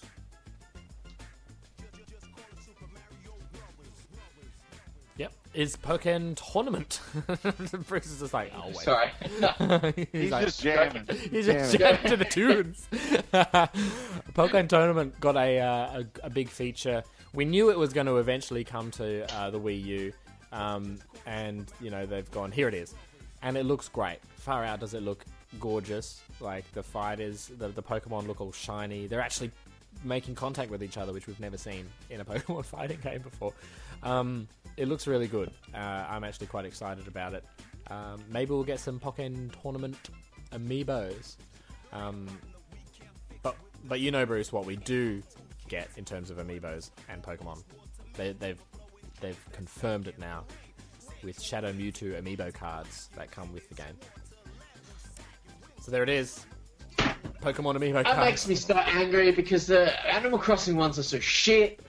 Is Pokken tournament. Bruce is just like, oh wait. Sorry. he's, He's like, just jamming. He's just Jamming. jamming to the tunes. Pokken Tournament got a, uh, a a big feature. We knew it was going to eventually come to uh, the Wii U, um, and you know they've gone here it is, and it looks great. Far out does it look gorgeous? Like the fighters, the the Pokemon look all shiny. They're actually making contact with each other, which we've never seen in a Pokemon fighting game before. Um, it looks really good. Uh, I'm actually quite excited about it. Um, maybe we'll get some Pokken Tournament amiibos. Um, but but you know, Bruce, what we do get in terms of amiibos and Pokemon, they, they've they've confirmed it now with Shadow Mewtwo amiibo cards that come with the game. So there it is. Pokemon Amiibo That cards. makes me start angry because the Animal Crossing ones are so shit.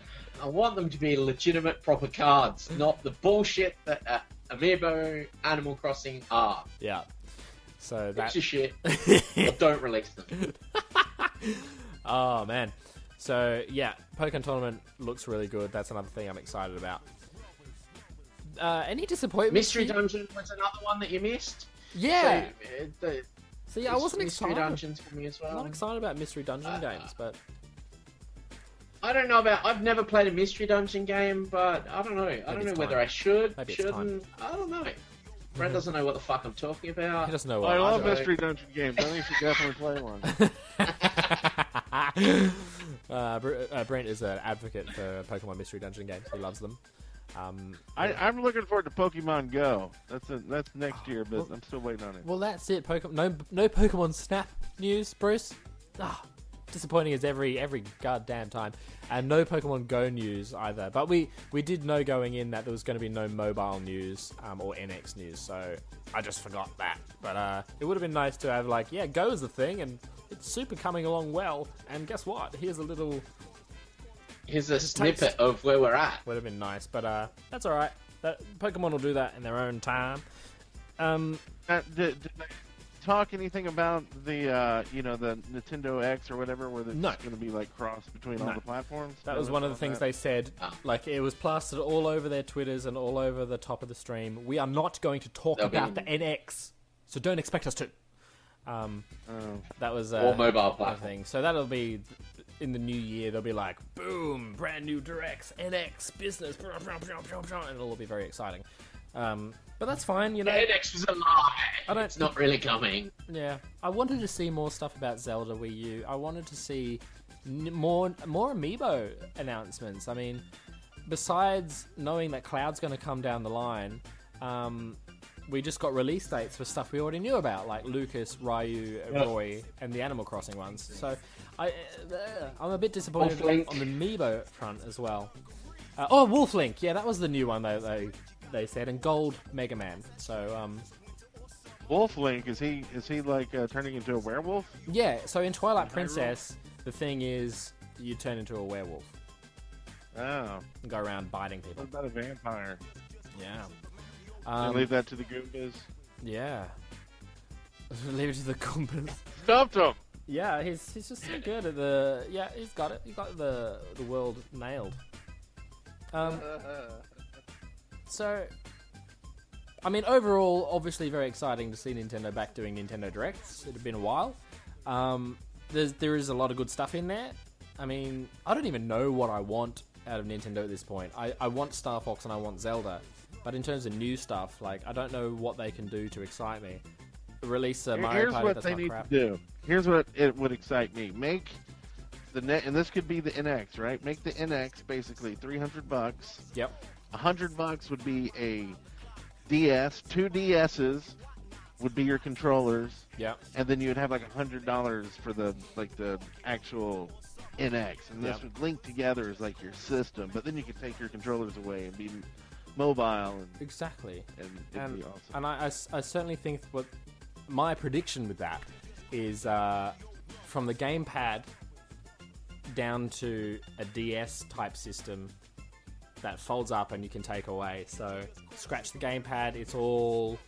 I want them to be legitimate, proper cards, not the bullshit that uh, Amiibo Animal Crossing are. Yeah. So That's that. just shit. or don't release them. oh man. So yeah, Pokken Tournament looks really good. That's another thing I'm excited about. Uh, any disappointments? Mystery? Dungeon was another one that you missed. Yeah. So, uh, the, See, I wasn't Mystery excited. Dungeons for me as well. I'm not excited about Mystery Dungeon Uh, games, but I don't know about. I've never played a Mystery Dungeon game, but I don't know. I don't it's know whether time. I should, Maybe it's shouldn't. I don't know. Brett doesn't know what the fuck I'm talking about. he doesn't know Oh, I what. love don't mystery dungeon games. I think you should definitely play one. uh, Br- uh, Brent is an advocate for Pokemon Mystery Dungeon games. He loves them. Um, I, I'm looking forward to Pokemon Go. That's a, that's next year, but well- I'm still waiting on it. well, that's it. Pokemon. No, no Pokemon Snap news, Bruce. Ah, disappointing as every every goddamn time, and no Pokemon Go news either. But we we did know going in that there was going to be no mobile news um, or NX news, so I just forgot that. But uh, it would have been nice to have like, yeah, Go is the thing, and it's super coming along well. And guess what? Here's a little Here's a Just snippet taste- of where we're at. would have been nice, but uh, that's all right. That Pokemon will do that in their own time. Um, Uh, did, did they talk anything about the uh, you know the Nintendo X or whatever, where it's No. going to be like cross between No. all the platforms? that No, was one of the things that? they said. Ah. Like it was plastered all over their Twitters and all over the top of the stream. We are not going to talk There'll be- about the NX, so don't expect us to. Um, Oh. that was uh, Or mobile platform. thing. So that'll be in the new year. They'll be like, boom, brand new Directs, NX, business, and it'll be very exciting. Um, but that's fine, you know. NX was a lie. I don't- It's not really coming. Yeah, I wanted to see more stuff about Zelda Wii U. I wanted to see n- more more amiibo announcements. I mean, besides knowing that Cloud's going to come down the line, um, we just got release dates for stuff we already knew about, like Lucas, Ryu, Yep. Roy, and the Animal Crossing ones. So, I uh, I'm a bit disappointed on the amiibo front as well. Uh, oh, Wolf Link, yeah, that was the new one they they, said, and Gold Mega Man. So, um, Wolf Link is he is he like uh, turning into a werewolf? Yeah, so in Twilight Princess, the thing is you turn into a werewolf Oh, and go around biting what people. about a vampire? Yeah. And Um, leave that to the Goombas. yeah. Leave it to the Goombas. Stumped him. Yeah, he's he's just so good at the yeah he's got it he's got the the world nailed. Um, so, I mean, overall, obviously very exciting to see Nintendo back doing Nintendo Directs. It had been a while. Um, there's there is a lot of good stuff in there. I mean, I don't even know what I want out of Nintendo at this point. I, I want Star Fox and I want Zelda, but in terms of new stuff, like I don't know what they can do to excite me. Release a Mario Here's Party what that's they need crap. to do. Here's what it would excite me. Make the net, and this could be the NX, right? Make the NX basically 300 bucks. Yep. 100 bucks would be a DS. Two DSs would be your controllers, Yeah. and then you'd have like hundred dollars for the like the actual NX, and this Yep. would link together as like your system. But then you could take your controllers away and be mobile, and, Exactly. and and, be awesome. and I, I I certainly think what my prediction with that is uh, from the gamepad down to a DS type system that folds up and you can take away. So scratch the gamepad, it's all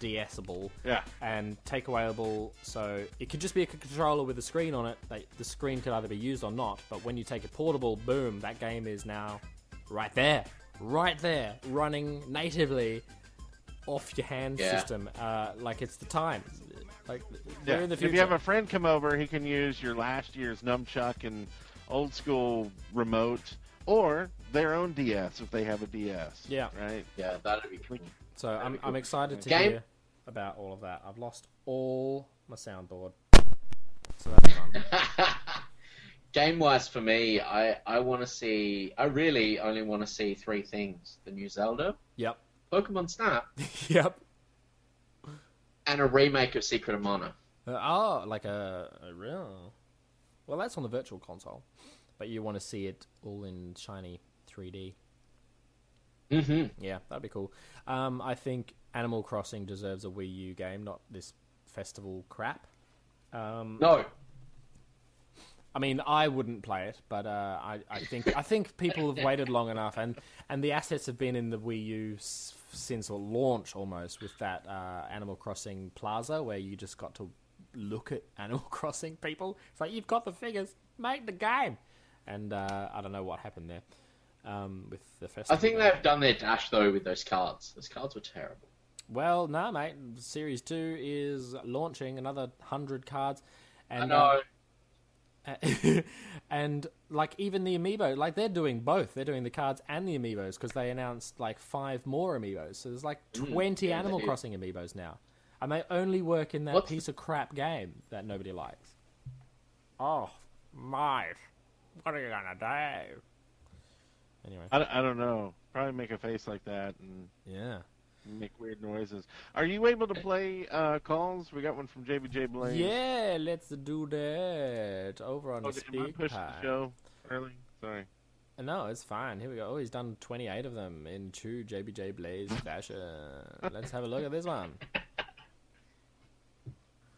DSable yeah, and takeawayable. So it could just be a controller with a screen on it. That the screen could either be used or not. But when you take it portable, boom, that game is now right there, right there, running natively off your hand Yeah. system. Uh, like it's the time. Like yeah. in the If you have a friend come over, he can use your last year's nunchuck and old school remote, or their own DS if they have a DS. Yeah. right. Yeah, that'd be cool. so I'm, be I'm excited to Game- hear about all of that. I've lost all my soundboard. So that's fun. Game wise for me, I, I want to see. I really only want to see three things: the new Zelda, yep. Pokemon Snap, yep. and a remake of Secret of Mana. Uh, oh, like a, a real. Well, that's on the virtual console, but you want to see it all in shiny 3D. Mm-hmm. Yeah, that'd be cool. Um, I think Animal Crossing deserves a Wii U game, not this festival crap. Um, No, I mean, I wouldn't play it, but uh, I, I think I think people have waited long enough, and, and the assets have been in the Wii U s- since launch almost with that uh, Animal Crossing Plaza where you just got to look at Animal Crossing people. It's like you've got the figures, make the game, and uh, I don't know what happened there um, with the I think they've done their dash though with those cards. Those cards were terrible. Well, no, mate. Series two is launching another hundred cards, and I know. uh, and like even the amiibo, like they're doing both. They're doing the cards and the amiibos because they announced like five more amiibos. So there's like twenty Mm, yeah, Animal. Crossing amiibos now, and they only work in that What's- piece of crap game that nobody likes. Oh, mate, what are you gonna do? Anyway, I, don't- I don't know. Probably make a face like that and yeah. make weird noises. Are you able to play uh, calls? We got one from JBJ Blaze. Yeah, let's do that over on Oh, the speak push the show early? Sorry. No, it's fine. Here we go. Oh, he's done 28 of them in true JBJ Blaze fashion. Let's have a look at this one.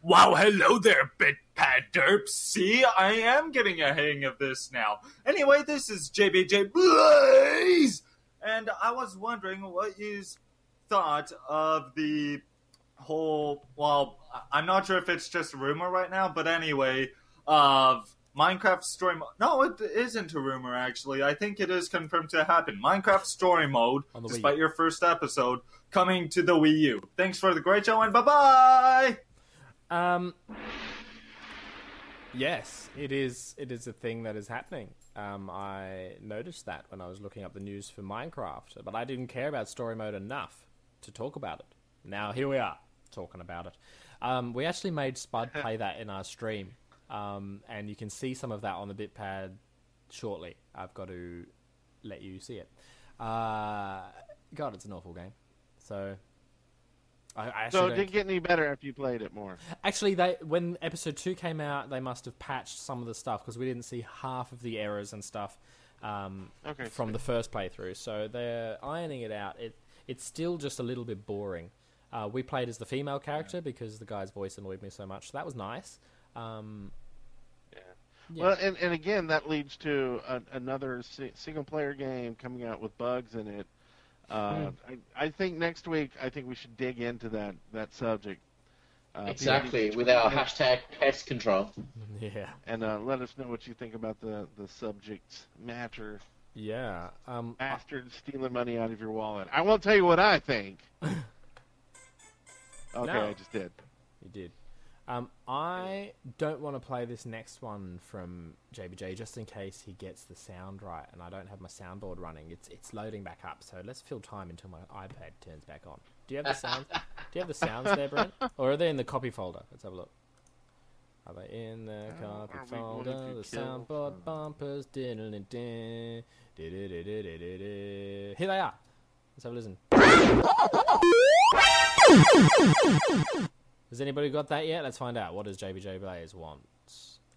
Wow, hello there, BitPad Derps. See, I am getting a hang of this now. Anyway, this is JBJ Blaze! And I was wondering what you thought of the whole, well, I'm not sure if it's just a rumor right now, but anyway, of Minecraft Story Mode. No, it isn't a rumor, actually. I think it is confirmed to happen. Minecraft Story Mode, despite your first episode, coming to the Wii U. Thanks for the great show, and bye-bye! Um, yes, it is. It is a thing that is happening. Um, I noticed that when I was looking up the news for Minecraft, but I didn't care about story mode enough to talk about it. Now here we are talking about it. Um, we actually made Spud play that in our stream, um, and you can see some of that on the BitPad shortly. I've got to let you see it. Uh, God, it's an awful game. So. I, So it didn't get any better after you played it more. Actually, they when episode two came out, they must have patched some of the stuff because we didn't see half of the errors and stuff um, Okay, from sweet. the first playthrough. So they're ironing it out. It it's still just a little bit boring. Uh, we played as the female character because the guy's voice annoyed me so much. So that was nice. Um, Yeah. Yeah. Well, and, and again, that leads to a, another si- single player game coming out with bugs in it. Uh, I, I think next week, I think we should dig into that that subject. Uh, Exactly, with our hashtag pest control. yeah, and uh, let us know what you think about the the subject matter. yeah. Um, I- Bastard stealing money out of your wallet. I won't tell you what I think. Okay, No. I just did. You did. Um, I don't want to play this next one from JBJ just in case he gets the sound right, and I don't have my soundboard running. It's it's loading back up, so let's fill time until my iPad turns back on. Do you have the sounds? do you have the sounds there, Brent? Or are they in the copy folder? Let's have a look. Are they in the Uh, copy are we going folder? to The kill soundboard some- bumpers. Here they are. Let's have a listen. Has anybody got that yet? Let's find out. What does JBJ Blaze want?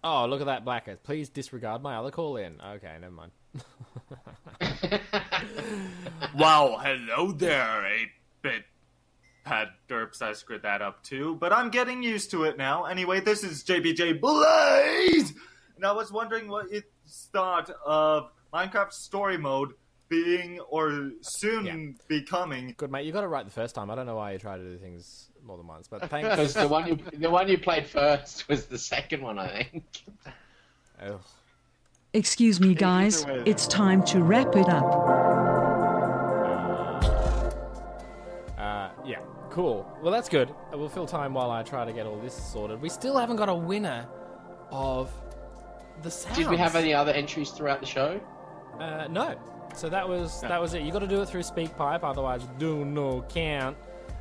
Oh, look at that blacker. Please disregard my other call in. Okay, never mind. Wow, hello there, 8-bit pad derps. I screwed that up too, but I'm getting used to it now. Anyway, this is JBJ Blaze! And I was wondering what you thought of Minecraft Story Mode being, or soon Yeah. becoming, Good, mate. You got it right the first time. I don't know why you try to do things more than once, but thanks. Because the one you the one you played first was the second one, I think. Ugh. Excuse me, guys. It's time to wrap it up. Uh, yeah, cool. Well, that's good. We'll fill time while I try to get all this sorted. We still haven't got a winner of the sounds. Did we have any other entries throughout the show? Uh, no. So that was that was it. You got to do it through SpeakPipe, otherwise do no count.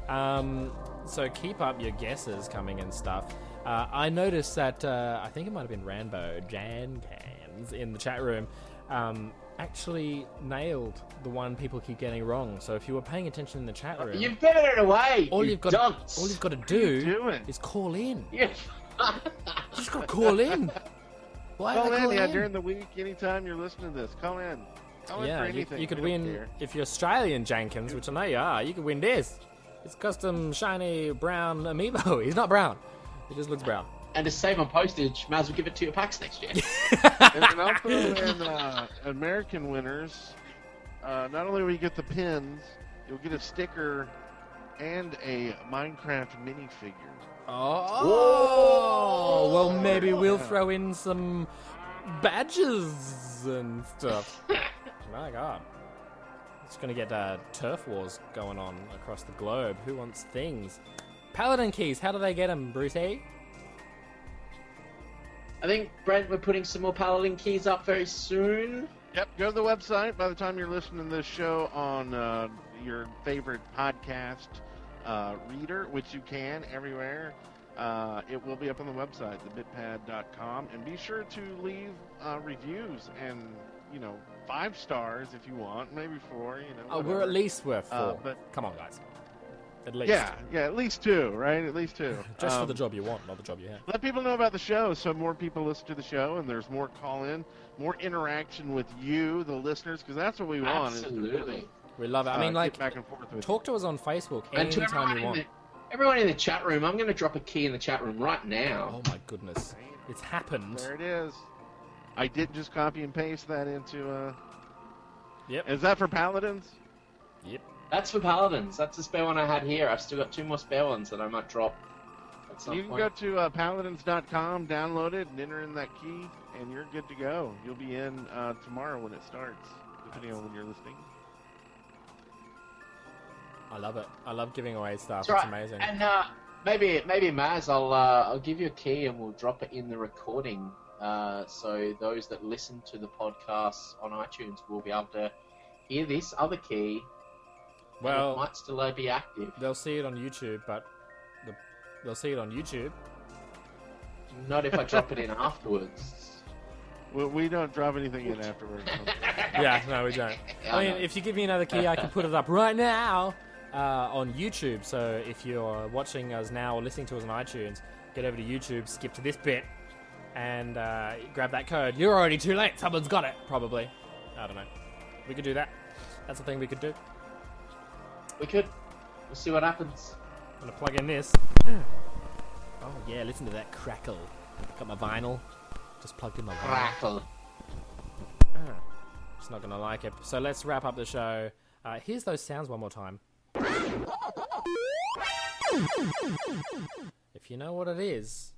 Um, so keep up your guesses coming and stuff. Uh, I noticed that uh, I think it might have been Rambo Jan Cans in the chat room. Um, actually nailed the one people keep getting wrong. So if you were paying attention in the chat room, You've given it away. all you you've got dunce. all you've got to do is call in. Yeah. You just got to call in. Why Call in, call yeah, in? during the week, anytime you're listening to this. Call in. Call in Yeah, for you, anything. you could win care. if you're Australian Jenkins, which I know you are. You could win this. It's custom shiny brown amiibo. He's not brown. He just looks brown. And to save on postage, might as well give it to your packs next year. and, and also in uh, American winners, uh, not only will you get the pins, you'll get a sticker and a Minecraft minifigure. Oh, well, maybe we'll Yeah. throw in some badges and stuff. My God. It's going to get uh, turf wars going on across the globe. Who wants things? Paladin keys, how do they get them, Bruce? Eh? I think Brent, we're putting some more Paladin keys up very soon. Yep, go to the website. By the time you're listening to this show on uh, your favorite podcast uh, reader, which you can everywhere, uh, it will be up on the website, thebitpad.com. And be sure to leave uh, reviews and, you know, five stars if you want, maybe four, you know. Oh, we're at least worth four. Uh, but- Come on, guys. At least. Yeah, yeah, at least two, right? At least two. Just for Um, the job you want, not the job you have. let people know about the show so more people listen to the show and there's more call in more interaction with you the listeners because that's what we want is to really, Absolutely. We love it. I uh, mean, get like, back and forth with talk to us on Facebook anytime you want. the, everyone in the chat room, I'm going to drop a key in the chat room right now. Oh my goodness. It's happened. there it is i didn't just copy and paste that into uh Yep. is that for paladins Yep. That's for Paladins. That's the spare one I had here. I've still got two more spare ones that I might drop at some you can point. go to uh, paladins.com download it and enter in that key and you're good to go you'll be in uh, tomorrow when it starts depending on when you're listening I love it. I love giving away stuff. That's It's right. amazing. And uh, maybe, maybe Maz, I'll uh, I'll give you a key and we'll drop it in the recording. Uh, so those that listen to the podcast on iTunes will be able to hear this other key. and it Well, might still uh, be active. they'll see it on YouTube, but the, they'll see it on YouTube. Not if I drop it in afterwards. we, we don't drop anything in afterwards Yeah, no, we don't. Yeah, I mean, know. if you give me another key, I can put it up right now uh, on YouTube. So if you're watching us now or listening to us on iTunes, get over to YouTube, skip to this bit, and uh, grab that code. You're already too late. Someone's got it, probably. I don't know. We could do that. That's the thing we could do. we could. We'll see what happens. I'm gonna plug in this. Oh yeah, listen to that crackle. Got my vinyl. Just plugged in my vinyl. Crackle. Ah, Just not gonna like it. So let's wrap up the show. Uh, here's those sounds one more time. If you know what it is,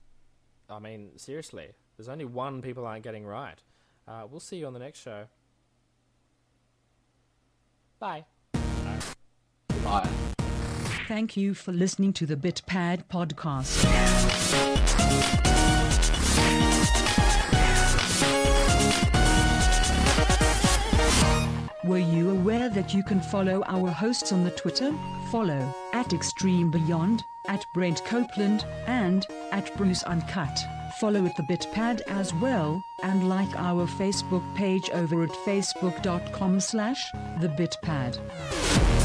I mean, seriously, there's only one people aren't getting right. Uh, we'll see you on the next show. Bye. Bye. Thank you for listening to the BitPad podcast. Were you aware that you can follow our hosts on the Twitter? Follow at Extreme Beyond, at Brent Copeland, and at Bruce Uncut. Follow at the BitPad as well, and like our Facebook page over at facebook.com slash the BitPad.